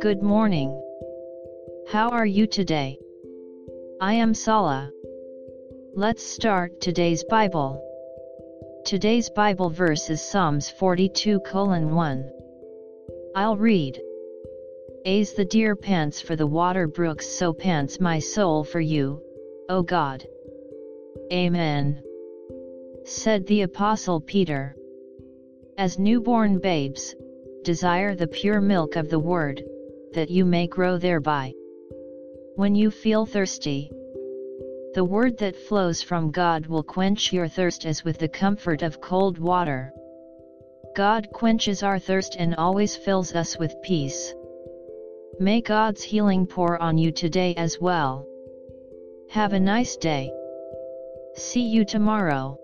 Good morning. How are you today? I am Sala. Let's start today's Bible. Today's Bible verse is Psalms 42 1. I'll read. As the deer pants for the water brooks so pants my soul for you, O God. Amen. Said the Apostle Peter. As newborn babes, desire the pure milk of the Word, that you may grow thereby. When you feel thirsty, the word that flows from God will quench your thirst as with the comfort of cold water. God quenches our thirst and always fills us with peace. May God's healing pour on you today as well. Have a nice day. See you tomorrow.